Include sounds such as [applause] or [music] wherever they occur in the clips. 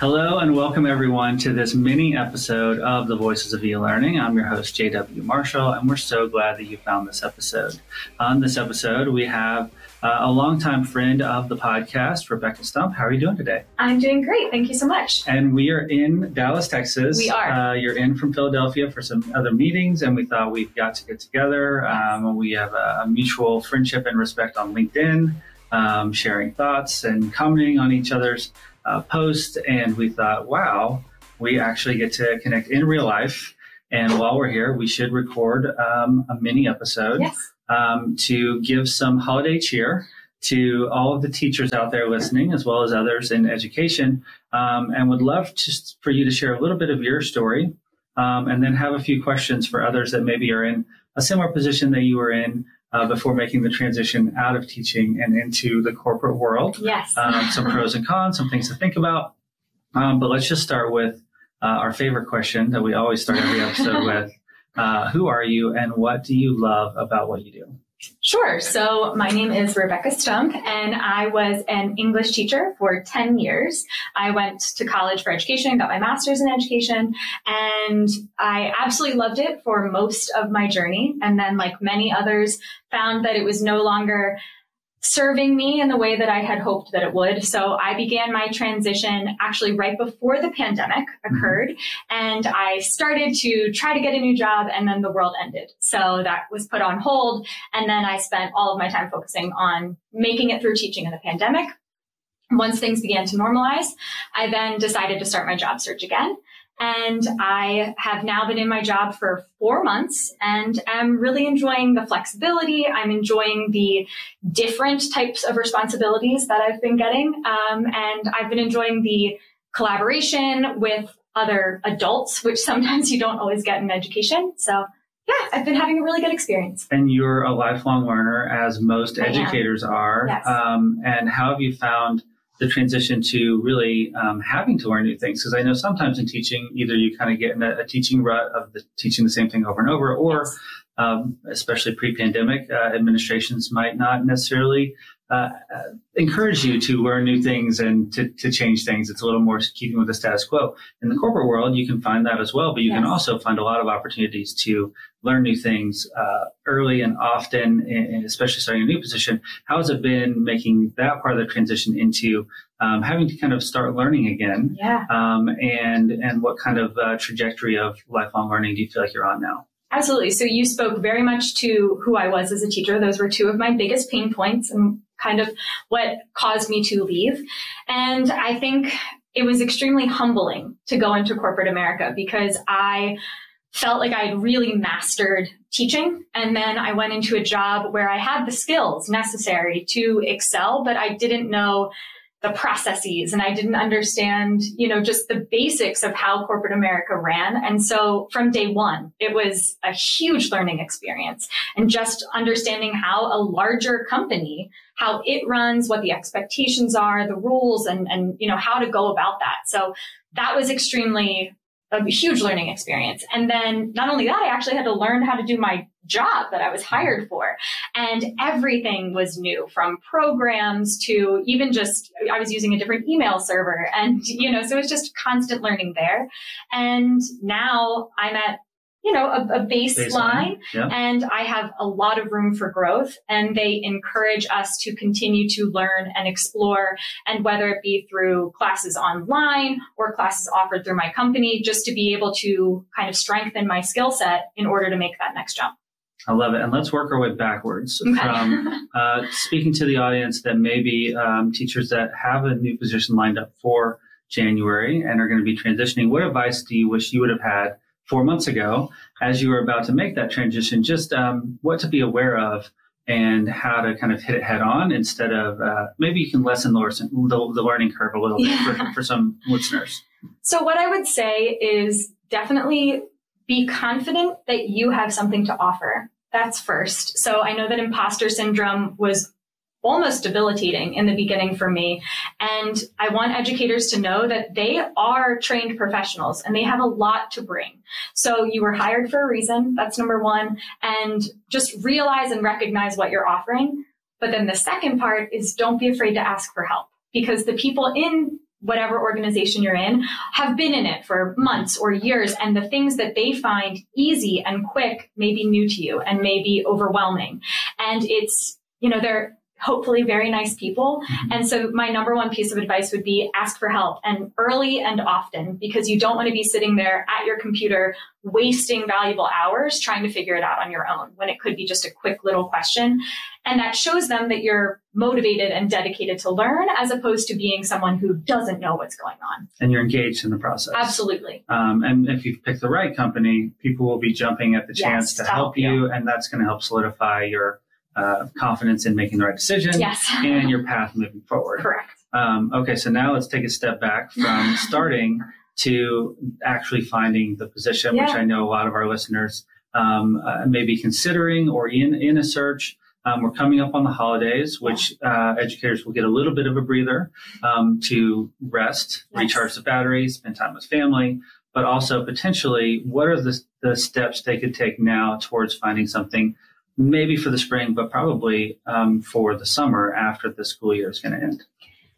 Hello and welcome everyone to this mini episode of the Voices of E-Learning. I'm your host JW Marshall and we're so glad that you found this episode. On this episode, we have uh, a longtime friend of the podcast, Rebecca Stump. How are you doing today? I'm doing great. Thank you so much. And we are in Dallas, Texas. We are. Uh, you're in from Philadelphia for some other meetings, and we thought we've got to get together. Um, we have a, a, mutual friendship and respect on LinkedIn, um, sharing thoughts and commenting on each other's uh, posts. And we thought, wow, we actually get to connect in real life. And while we're here, we should record um, a mini episode. Yes um, to give some holiday cheer to all of the teachers out there listening, as well as others in education, um, and would love just for you to share a little bit of your story, um, and then have a few questions for others that maybe are in a similar position that you were in uh, before making the transition out of teaching and into the corporate world. Yes. Um, some pros and cons, some things to think about. Um, but let's just start with uh, our favorite question that we always start every episode [laughs] with. Uh, who are you and what do you love about what you do? Sure. So my name is Rebecca Stump and I was an English teacher for 10 years. I went to college for education, got my master's in education, and I absolutely loved it for most of my journey. And then like many others found that it was no longer serving me in the way that I had hoped that it would. So I began my transition actually right before the pandemic mm-hmm. occurred and I started to try to get a new job and then the world ended. So that was put on hold. And then I spent all of my time focusing on making it through teaching in the pandemic. Once things began to normalize, I then decided to start my job search again. And I have now been in my job for four months and I'm really enjoying the flexibility. I'm enjoying the different types of responsibilities that I've been getting. Um, and I've been enjoying the collaboration with other adults, which sometimes you don't always get in education. So yeah, I've been having a really good experience. And you're a lifelong learner, as most educators are. Yes. Um, and how have you found the transition to really um, having to learn new things because i know sometimes in teaching either you kind of get in a, a teaching rut of the, teaching the same thing over and over or yes. um, especially pre-pandemic uh, administrations might not necessarily uh, encourage you to learn new things and to, to change things. It's a little more keeping with the status quo. In the corporate world, you can find that as well, but you yes. can also find a lot of opportunities to learn new things uh, early and often, and especially starting a new position. How has it been making that part of the transition into um, having to kind of start learning again? Yeah. Um, and and what kind of uh, trajectory of lifelong learning do you feel like you're on now? Absolutely. So you spoke very much to who I was as a teacher. Those were two of my biggest pain points and kind of what caused me to leave. And I think it was extremely humbling to go into corporate America because I felt like I had really mastered teaching. And then I went into a job where I had the skills necessary to excel, but I didn't know the processes and I didn't understand, you know, just the basics of how corporate America ran. And so from day one, it was a huge learning experience and just understanding how a larger company, how it runs, what the expectations are, the rules and, and, you know, how to go about that. So that was extremely a huge learning experience. And then not only that, I actually had to learn how to do my job that I was hired for. And everything was new from programs to even just, I was using a different email server. And, you know, so it was just constant learning there. And now I'm at you know, a, a baseline, baseline. Yeah. and I have a lot of room for growth and they encourage us to continue to learn and explore. And whether it be through classes online or classes offered through my company, just to be able to kind of strengthen my skill set in order to make that next jump. I love it. And let's work our way backwards from [laughs] uh, speaking to the audience that maybe um, teachers that have a new position lined up for January and are going to be transitioning. What advice do you wish you would have had four months ago as you were about to make that transition, just um, what to be aware of and how to kind of hit it head on instead of uh, maybe you can lessen the, the, the learning curve a little yeah. bit for, for some listeners. So, what I would say is definitely be confident that you have something to offer. That's first. So, I know that imposter syndrome was almost debilitating in the beginning for me. And I want educators to know that they are trained professionals and they have a lot to bring. So you were hired for a reason. That's number one. And just realize and recognize what you're offering. But then the second part is don't be afraid to ask for help because the people in whatever organization you're in have been in it for months or years and the things that they find easy and quick may be new to you and may be overwhelming. And it's you know they're hopefully very nice people. Mm-hmm. And so my number one piece of advice would be ask for help and early and often because you don't want to be sitting there at your computer wasting valuable hours trying to figure it out on your own when it could be just a quick little question. And that shows them that you're motivated and dedicated to learn as opposed to being someone who doesn't know what's going on. And you're engaged in the process. Absolutely. Um, and if you've picked the right company, people will be jumping at the chance yes, to help you, you, and that's going to help solidify your uh, confidence in making the right decision yes. [laughs] and your path moving forward. Correct. Um, okay, so now let's take a step back from [laughs] starting to actually finding the position, yeah. which I know a lot of our listeners um, uh, may be considering or in, in a search. Um, we're coming up on the holidays, which uh, educators will get a little bit of a breather um, to rest, yes. recharge the batteries, spend time with family, but also potentially what are the, the steps they could take now towards finding something maybe for the spring, but probably um, for the summer after the school year is going to end.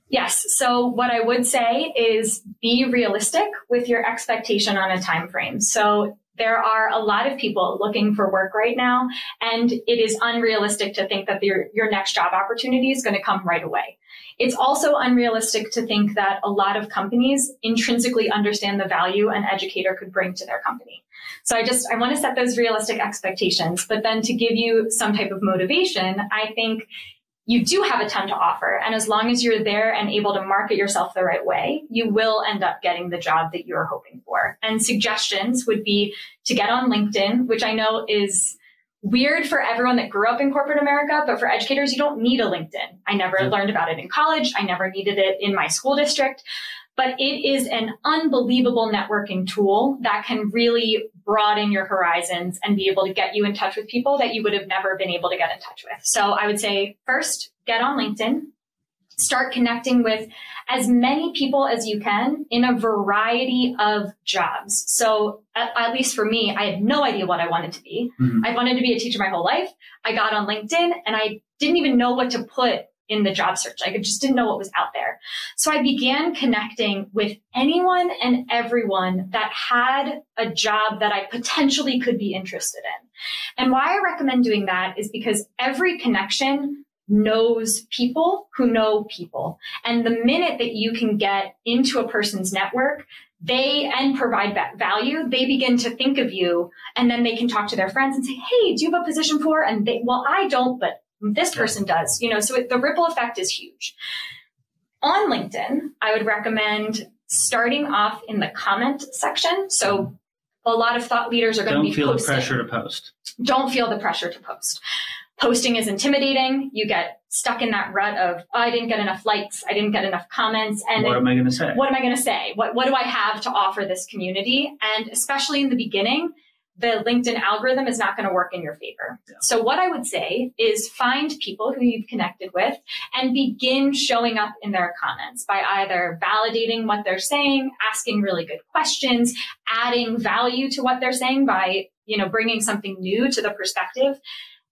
Yes. So what I would say is be realistic with your expectation on a time frame. So there are a lot of people looking for work right now, and it is unrealistic to think that your, your next job opportunity is going to come right away. It's also unrealistic to think that a lot of companies intrinsically understand the value an educator could bring to their company. So I just, I want to set those realistic expectations, but then to give you some type of motivation, I think you do have a ton to offer. And as long as you're there and able to market yourself the right way, you will end up getting the job that you're hoping for. And suggestions would be to get on LinkedIn, which I know is weird for everyone that grew up in corporate America, but for educators, you don't need a LinkedIn. I never learned about it in college. I never needed it in my school district but it is an unbelievable networking tool that can really broaden your horizons and be able to get you in touch with people that you would have never been able to get in touch with. So I would say first, get on LinkedIn, start connecting with as many people as you can in a variety of jobs. So at, at least for me, I had no idea what I wanted to be. Mm-hmm. I wanted to be a teacher my whole life. I got on LinkedIn and I didn't even know what to put in the job search. I just didn't know what was out there. So I began connecting with anyone and everyone that had a job that I potentially could be interested in. And why I recommend doing that is because every connection knows people who know people. And the minute that you can get into a person's network, they and provide value, they begin to think of you and then they can talk to their friends and say, Hey, do you have a position for? And they, well, I don't, but this person does, you know, so it, the ripple effect is huge. On LinkedIn, I would recommend starting off in the comment section. So a lot of thought leaders are going to be feel posting. the pressure to post. Don't feel the pressure to post. Posting is intimidating. You get stuck in that rut of, oh, I didn't get enough likes. I didn't get enough comments. And what am I going to say? What am I going to say? What, what do I have to offer this community? And especially in the beginning, the LinkedIn algorithm is not going to work in your favor. Yeah. So what I would say is find people who you've connected with and begin showing up in their comments by either validating what they're saying, asking really good questions, adding value to what they're saying by, you know, bringing something new to the perspective.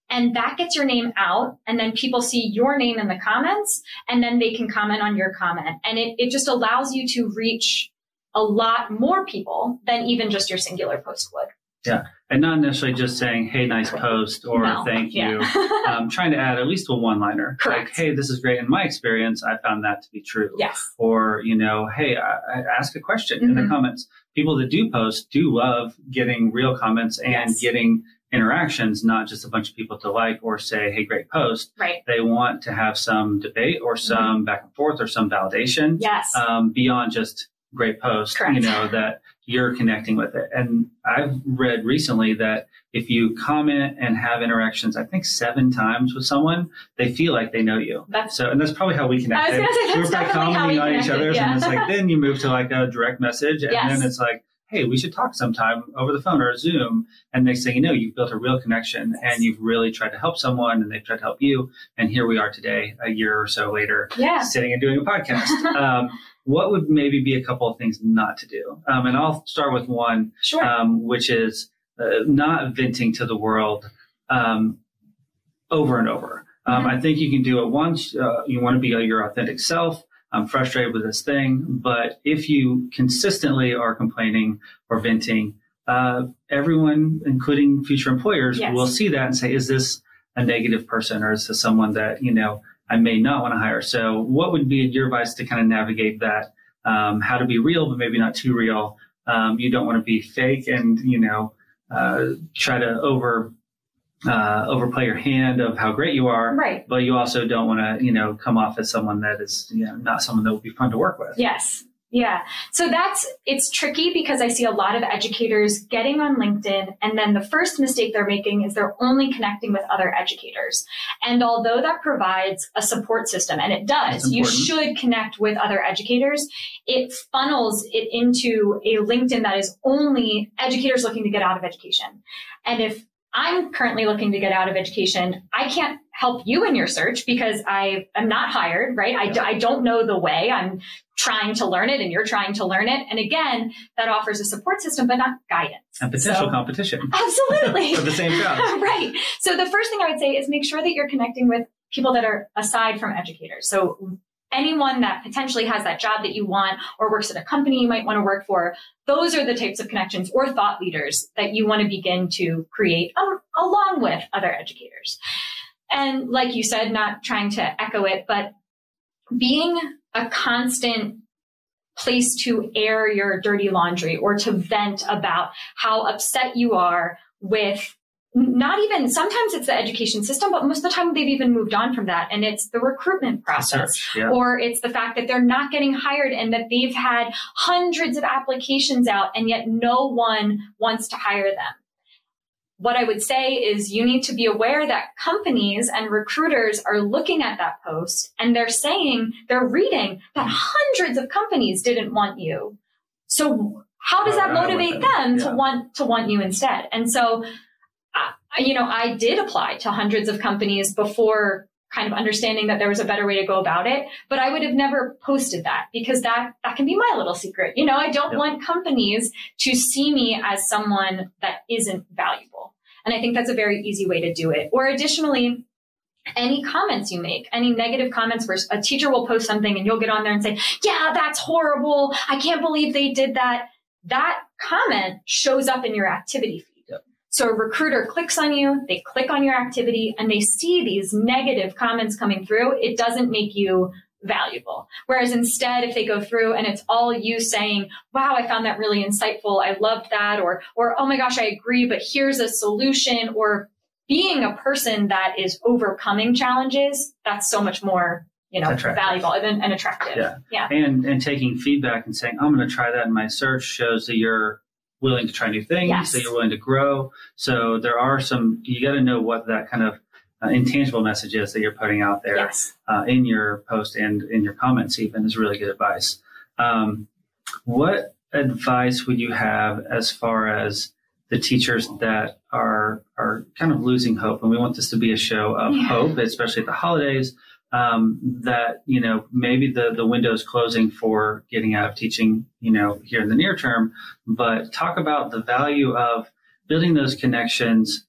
And that gets your name out. And then people see your name in the comments and then they can comment on your comment. And it, it just allows you to reach a lot more people than even just your singular post would. Yeah. And not necessarily just saying, hey, nice post or no. thank you. Yeah. [laughs] um, trying to add at least a one liner. Like, hey, this is great. In my experience, I found that to be true. Yes. Or, you know, hey, I, I ask a question mm-hmm. in the mm-hmm. comments. People that do post do love getting real comments and yes. getting interactions, not just a bunch of people to like or say, hey, great post. Right. They want to have some debate or some mm-hmm. back and forth or some validation. Yes. Um, beyond just great post, Correct. you know, that you're connecting with it. And I've read recently that if you comment and have interactions, I think seven times with someone, they feel like they know you. That's, so, and that's probably how we connect. I was say, we were by commenting on each other, yeah. and it's like then you move to like a direct message, and yes. then it's like, hey, we should talk sometime over the phone or Zoom. And next thing you know, you've built a real connection, and you've really tried to help someone, and they've tried to help you. And here we are today, a year or so later, yeah. sitting and doing a podcast. [laughs] um, what would maybe be a couple of things not to do? Um, and I'll start with one, sure. um, which is uh, not venting to the world um, over and over. Um, mm-hmm. I think you can do it once. Uh, you want to be your authentic self. I'm frustrated with this thing. But if you consistently are complaining or venting, uh, everyone, including future employers, yes. will see that and say, is this a negative person or is this someone that, you know, I may not want to hire? So what would be your advice to kind of navigate that? Um, how to be real, but maybe not too real. Um, you don't want to be fake and, you know, uh, try to over uh, overplay your hand of how great you are. Right. But you also don't want to, you know, come off as someone that is, you know, not someone that would be fun to work with. Yes. Yeah. So that's, it's tricky because I see a lot of educators getting on LinkedIn and then the first mistake they're making is they're only connecting with other educators. And although that provides a support system, and it does, you should connect with other educators, it funnels it into a LinkedIn that is only educators looking to get out of education. And if I'm currently looking to get out of education. I can't help you in your search because I am not hired, right? I, do, I don't know the way. I'm trying to learn it and you're trying to learn it. And again, that offers a support system, but not guidance. And potential so, competition. [laughs] Absolutely. [laughs] For the same job. [laughs] right. So the first thing I would say is make sure that you're connecting with people that are aside from educators. So anyone that potentially has that job that you want or works at a company you might want to work for, those are the types of connections or thought leaders that you want to begin to create um, along with other educators. And like you said, not trying to echo it, but being a constant place to air your dirty laundry or to vent about how upset you are with not even sometimes it's the education system, but most of the time they've even moved on from that. And it's the recruitment process, yeah. or it's the fact that they're not getting hired and that they've had hundreds of applications out and yet no one wants to hire them. What I would say is you need to be aware that companies and recruiters are looking at that post and they're saying, they're reading that hundreds of companies didn't want you. So how does that motivate them yeah. to want, to want you instead? And so you know, I did apply to hundreds of companies before kind of understanding that there was a better way to go about it, but I would have never posted that because that, that can be my little secret. You know, I don't yep. want companies to see me as someone that isn't valuable. And I think that's a very easy way to do it. Or additionally, any comments you make, any negative comments where a teacher will post something and you'll get on there and say, yeah, that's horrible. I can't believe they did that. That comment shows up in your activity so a recruiter clicks on you, they click on your activity, and they see these negative comments coming through. It doesn't make you valuable. Whereas instead, if they go through and it's all you saying, wow, I found that really insightful. I loved that. Or, or, oh my gosh, I agree, but here's a solution or being a person that is overcoming challenges, that's so much more, you know, valuable and, and attractive. Yeah. yeah. And, and taking feedback and saying, I'm going to try that in my search shows that you're willing to try new things, yes. that you're willing to grow. So there are some, you got to know what that kind of uh, intangible message is that you're putting out there yes. uh, in your post and in your comments, even is really good advice. Um, what advice would you have as far as the teachers that are are kind of losing hope? And we want this to be a show of yeah. hope, especially at the holidays um, that you know maybe the the window is closing for getting out of teaching you know here in the near term but talk about the value of building those connections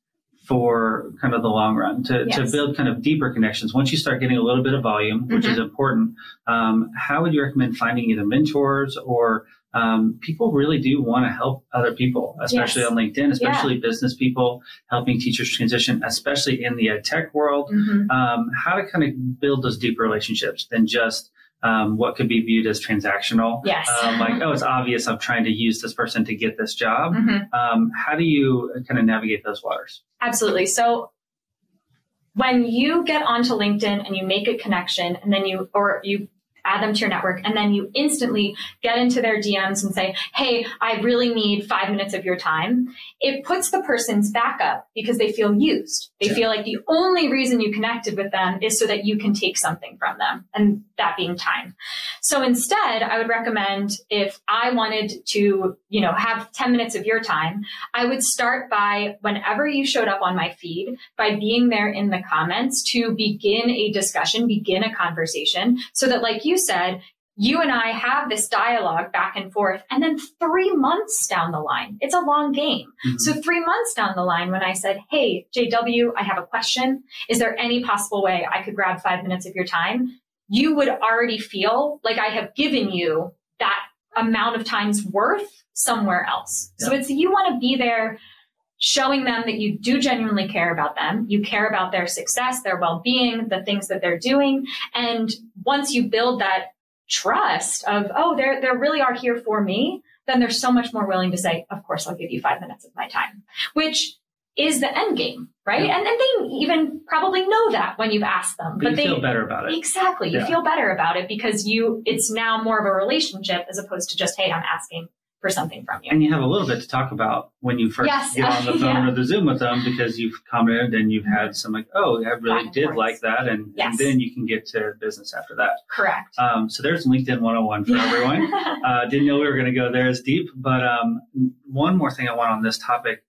for kind of the long run to, yes. to build kind of deeper connections once you start getting a little bit of volume which mm-hmm. is important um, how would you recommend finding either mentors or um, people really do want to help other people, especially yes. on LinkedIn, especially yeah. business people helping teachers transition, especially in the ed tech world. Mm-hmm. Um, how to kind of build those deep relationships than just um, what could be viewed as transactional. Yes. Um, like, oh, it's obvious I'm trying to use this person to get this job. Mm-hmm. Um, how do you kind of navigate those waters? Absolutely. So when you get onto LinkedIn and you make a connection and then you, or you add them to your network, and then you instantly get into their DMs and say, Hey, I really need five minutes of your time. It puts the person's back up because they feel used. They feel like the only reason you connected with them is so that you can take something from them, and that being time. So instead, I would recommend if I wanted to, you know, have 10 minutes of your time, I would start by whenever you showed up on my feed, by being there in the comments to begin a discussion, begin a conversation so that like you said, you and I have this dialogue back and forth. And then three months down the line, it's a long game. Mm-hmm. So three months down the line, when I said, Hey, JW, I have a question. Is there any possible way I could grab five minutes of your time? you would already feel like I have given you that amount of times worth somewhere else. Yeah. So it's you want to be there showing them that you do genuinely care about them. You care about their success, their well-being, the things that they're doing. And once you build that trust of, oh, they they really are here for me, then they're so much more willing to say, of course, I'll give you five minutes of my time, which is the end game, right? Yeah. And, and they even probably know that when you've asked them. But, but they feel better about it. Exactly. You yeah. feel better about it because you it's now more of a relationship as opposed to just, hey, I'm asking for something from you. And you have a little bit to talk about when you first yes. get on the [laughs] phone yeah. or the Zoom with them because you've commented and you've had some like, oh, I really did like that. And, yes. and, then you can get to business after that. Correct. Um, so there's LinkedIn 101 for [laughs] everyone. uh, didn't know we were going to go there as deep, but um, one more thing I want on this topic.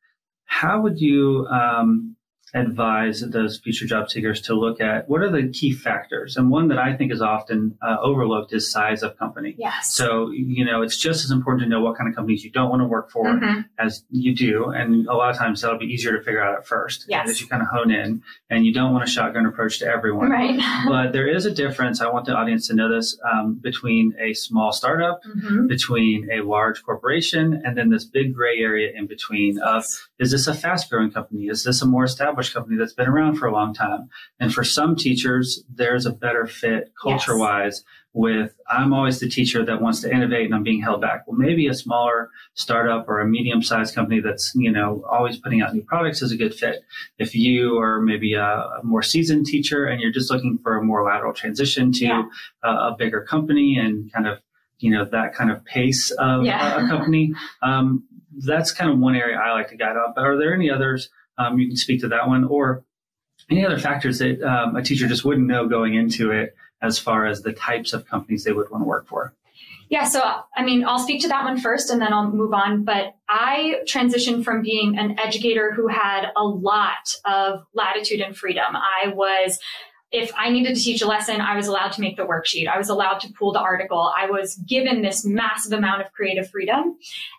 How would you um, advise those future job seekers to look at what are the key factors. And one that i think is often uh, overlooked is size of company. Yes. So you know it's just as important to know what kind of companies you don't want to work for mm-hmm. as you do. And a lot of times that'll be easier to figure out at first yes. as you kind of hone in. And you don't want a shotgun approach to everyone. Right. [laughs] But there is a difference. I want the audience to know this um, between a small startup mm-hmm. between a large corporation and then this big gray area in between of is this a fast growing company? Is this a more established established company that's been around for a long time. And for some teachers, there's a better fit culture wise yes. with I'm always the teacher that wants to innovate and I'm being held back. Well, maybe a smaller startup or a medium sized company that's, you know, always putting out new products is a good fit. If you are maybe a, a more seasoned teacher and you're just looking for a more lateral transition to yeah. a, a bigger company and kind of you know that kind of pace of yeah. a, company. Um, that's kind of one area I like to guide on. But are there any others um, you can speak to that one or any other factors that um, a teacher just wouldn't know going into it as far as the types of companies they would want to work for. Yeah, so I mean, I'll speak to that one first and then I'll move on. But I transitioned from being an educator who had a lot of latitude and freedom. I was if I needed to teach a lesson, I was allowed to make the worksheet. I was allowed to pull the article. I was given this massive amount of creative freedom.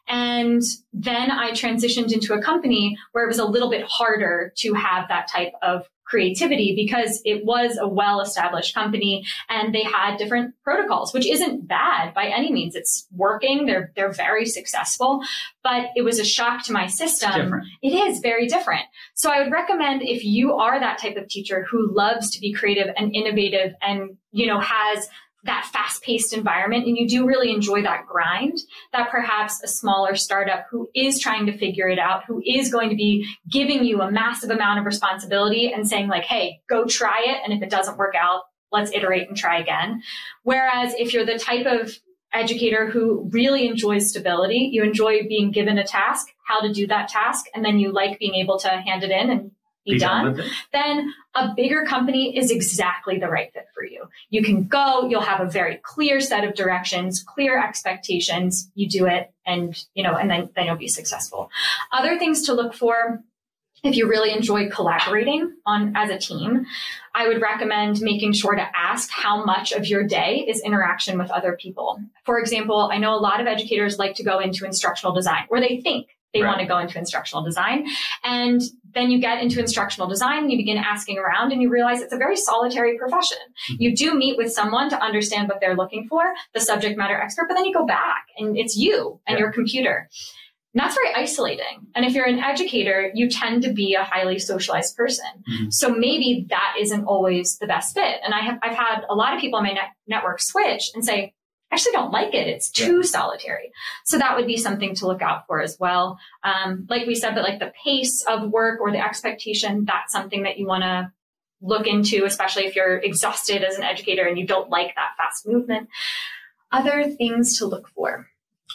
And then I transitioned into a company where it was a little bit harder to have that type of creativity because it was a well established company and they had different protocols, which isn't bad by any means. It's working. They're, they're very successful, but it was a shock to my system. It is very different. So I would recommend if you are that type of teacher who loves to be creative and innovative and, you know, has that fast paced environment and you do really enjoy that grind, that perhaps a smaller startup who is trying to figure it out, who is going to be giving you a massive amount of responsibility and saying like, Hey, go try it. And if it doesn't work out, let's iterate and try again. Whereas if you're the type of educator who really enjoys stability, you enjoy being given a task, how to do that task, and then you like being able to hand it in and be, be done, done then a bigger company is exactly the right fit for you. You can go, you'll have a very clear set of directions, clear expectations. You do it and, you know, and then, then you'll be successful. Other things to look for if you really enjoy collaborating on as a team, I would recommend making sure to ask how much of your day is interaction with other people. For example, I know a lot of educators like to go into instructional design where they think they right. want to go into instructional design. And then you get into instructional design and you begin asking around and you realize it's a very solitary profession. Mm-hmm. You do meet with someone to understand what they're looking for, the subject matter expert, but then you go back and it's you and yeah. your computer. And that's very isolating. And if you're an educator, you tend to be a highly socialized person. Mm-hmm. So maybe that isn't always the best fit. And I have, I've had a lot of people on my net- network switch and say, actually don't like it. It's too yeah. solitary. So that would be something to look out for as well. Um, like we said, but like the pace of work or the expectation, that's something that you want to look into, especially if you're exhausted as an educator and you don't like that fast movement. Other things to look for.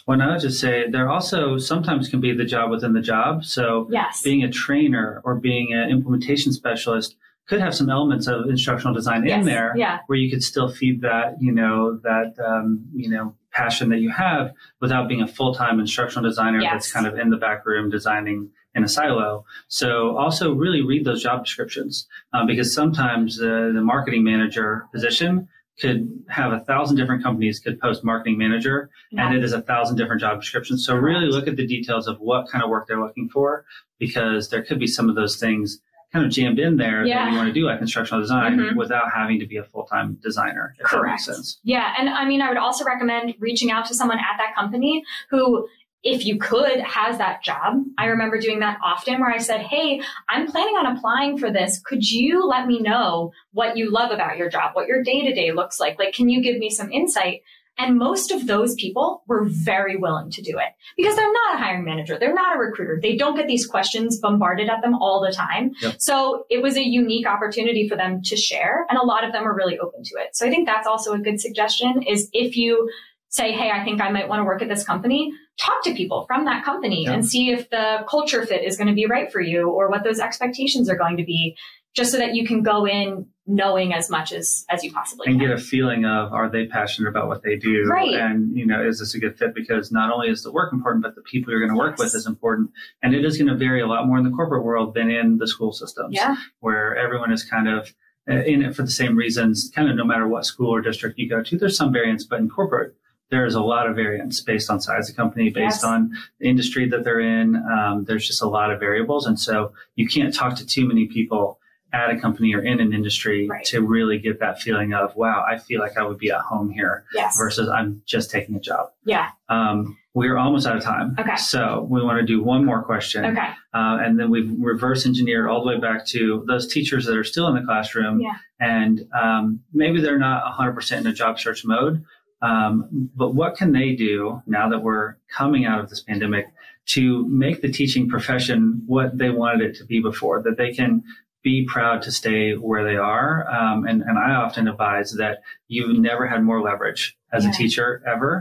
Well, I would just say there also sometimes can be the job within the job. So yes. being a trainer or being an implementation specialist could have some elements of instructional design yes. in there yeah. where you could still feed that, you know, that, um, you know, passion that you have without being a full-time instructional designer yes. that's kind of in the back room designing in a silo. So also really read those job descriptions um, because sometimes uh, the marketing manager position could have a thousand different companies could post marketing manager yeah. and it is a thousand different job descriptions. So really look at the details of what kind of work they're looking for because there could be some of those things kind of jammed in there Yeah. that you want to do like instructional design Mhm. without having to be a full time designer. If that makes sense. Yeah. And I mean, I would also recommend reaching out to someone at that company who, if you could, has that job. I remember doing that often where I said, Hey, I'm planning on applying for this. Could you let me know what you love about your job, what your day to day looks like? Like, can you give me some insight? And most of those people were very willing to do it because they're not a hiring manager. They're not a recruiter. They don't get these questions bombarded at them all the time. Yep. So it was a unique opportunity for them to share. And a lot of them are really open to it. So I think that's also a good suggestion is if you say, Hey, I think I might want to work at this company, talk to people from that company Yeah. and see if the culture fit is going to be right for you or what those expectations are going to be just so that you can go in knowing as much as, as you possibly and can. get a feeling of are they passionate about what they do Right. and you know is this a good fit because not only is the work important but the people you're going to work Yes. with is important and it is going to vary a lot more in the corporate world than in the school systems yeah. where everyone is kind of uh, in it for the same reasons kind of no matter what school or district you go to there's some variance but in corporate there is a lot of variance based on size of company based Yes. on the industry that they're in um, there's just a lot of variables and so you can't talk to too many people at a company or in an industry Right. to really get that feeling of wow i feel like i would be at home here Yes. versus i'm just taking a job Yeah. um, we're almost out of time Okay. so we want to do one more question Okay. uh, and then we've reverse engineered all the way back to those teachers that are still in the classroom Yeah. and um, maybe they're not 100% in a job search mode um, but what can they do now that we're coming out of this pandemic to make the teaching profession what they wanted it to be before that they can be proud to stay where they are um, and, and i often advise that you've never had more leverage as Yeah. a teacher ever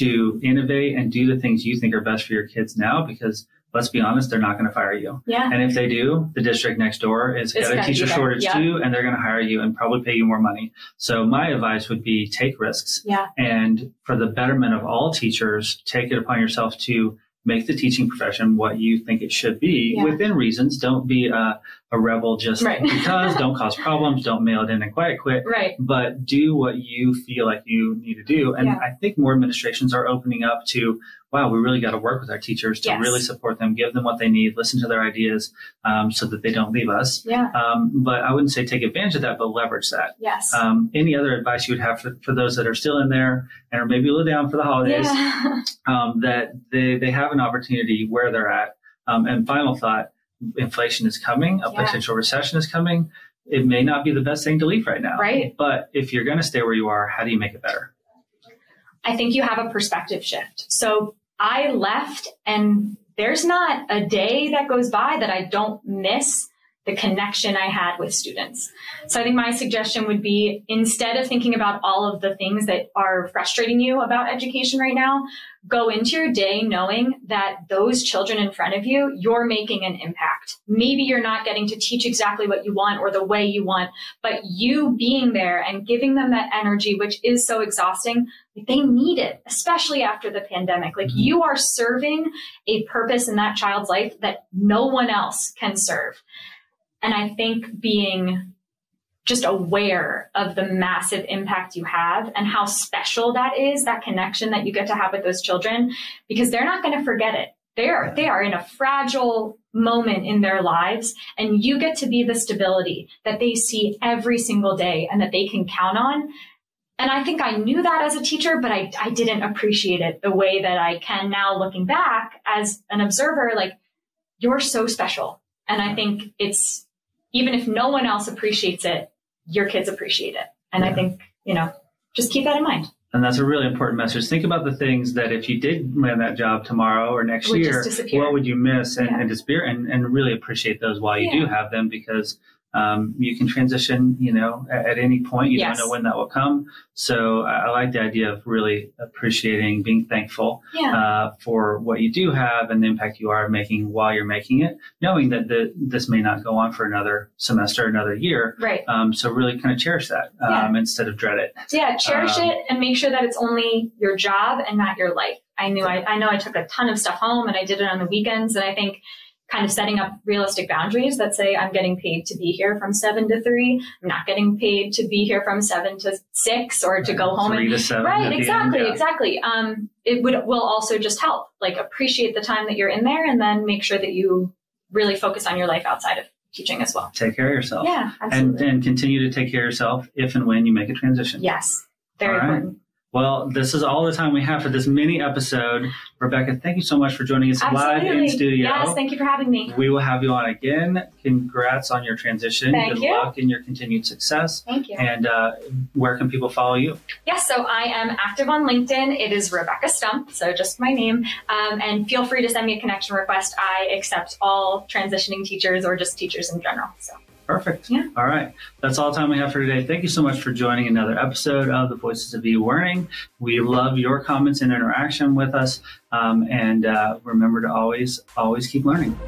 to innovate and do the things you think are best for your kids now because let's be honest they're not going to fire you Yeah. and if they do, the district next door is got a teacher shortage Yeah. too, and they're going to hire you and probably pay you more money. So my advice would be take risks Yeah. and for the betterment of all teachers, take it upon yourself to make the teaching profession what you think it should be Yeah. within reasons. Don't be a, a rebel just Right. [laughs] because, don't cause problems, don't mail it in and quiet quit Right. but do what you feel like you need to do. And Yeah. I think more administrations are opening up to, wow, we really got to work with our teachers to Yes. really support them, give them what they need, listen to their ideas um, so that they don't leave us. Yeah. Um, but I wouldn't say take advantage of that, but leverage that. Yes. Um, any other advice you would have for, for those that are still in there and are maybe a little down for the holidays, yeah. [laughs] um, that they, they have an opportunity where they're at. Um, and final thought, inflation is coming, a Yeah. potential recession is coming. It may not be the best thing to leave right now. Right. But if you're going to stay where you are, how do you make it better? I think you have a perspective shift. So I left and there's not a day that goes by that I don't miss the connection I had with students. So I think my suggestion would be instead of thinking about all of the things that are frustrating you about education right now, go into your day knowing that those children in front of you, you're making an impact. Maybe you're not getting to teach exactly what you want or the way you want, but you being there and giving them that energy, which is so exhausting, they need it, especially after the pandemic. Like Mhm. you are serving a purpose in that child's life that no one else can serve. And I think being just aware of the massive impact you have and how special that is, that connection that you get to have with those children, because they're not going to forget it. They are, they are in a fragile moment in their lives and you get to be the stability that they see every single day and that they can count on. And I think I knew that as a teacher, but I, I didn't appreciate it the way that I can now looking back as an observer, like you're so special. And I think it's, even if no one else appreciates it, your kids appreciate it. And I think, you know, just keep that in mind. And that's a really important message. Think about the things that if you did land that job tomorrow or next Would year, what would you miss and, Yeah. and despair and, and really appreciate those while you do have them because um, you can transition, you know, at, at any point. You Yes. don't know when that will come. So I, I like the idea of really appreciating, being thankful Yeah. uh, for what you do have and the impact you are making while you're making it, knowing that the, this may not go on for another semester, another year. right. Um, so really kind of cherish that um, instead of dread it. So yeah, cherish Um, it and make sure that it's only your job and not your life. I knew I, I know I took a ton of stuff home and I did it on the weekends. And I think kind of setting up realistic boundaries that say I'm getting paid to be here from seven to three. I'm not getting paid to be here from seven to six or to go home Three and to seven. Right, exactly, end, yeah. exactly. Um, it would will also just help, like appreciate the time that you're in there, and then make sure that you really focus on your life outside of teaching as well. Take care of yourself. Yeah, And, absolutely. and continue to take care of yourself if and when you make a transition. yes, very right. important. Well, this is all the time we have for this mini episode. Rebecca, thank you so much for joining us live in studio. Yes, thank you for having me. we will have you on again. Congrats on your transition. Thank Good you. luck in your continued success. Thank you. And uh, where can people follow you? Yes, so I am active on LinkedIn. It is Rebecca Stump, so just my name. Um, and feel free to send me a connection request. I accept all transitioning teachers or just teachers in general. So Perfect. Yeah. All right. That's all the time we have for today. Thank you so much for joining another episode of the Voices of E-Learning. We love your comments and interaction with us. Um, and uh, remember to always, always keep learning.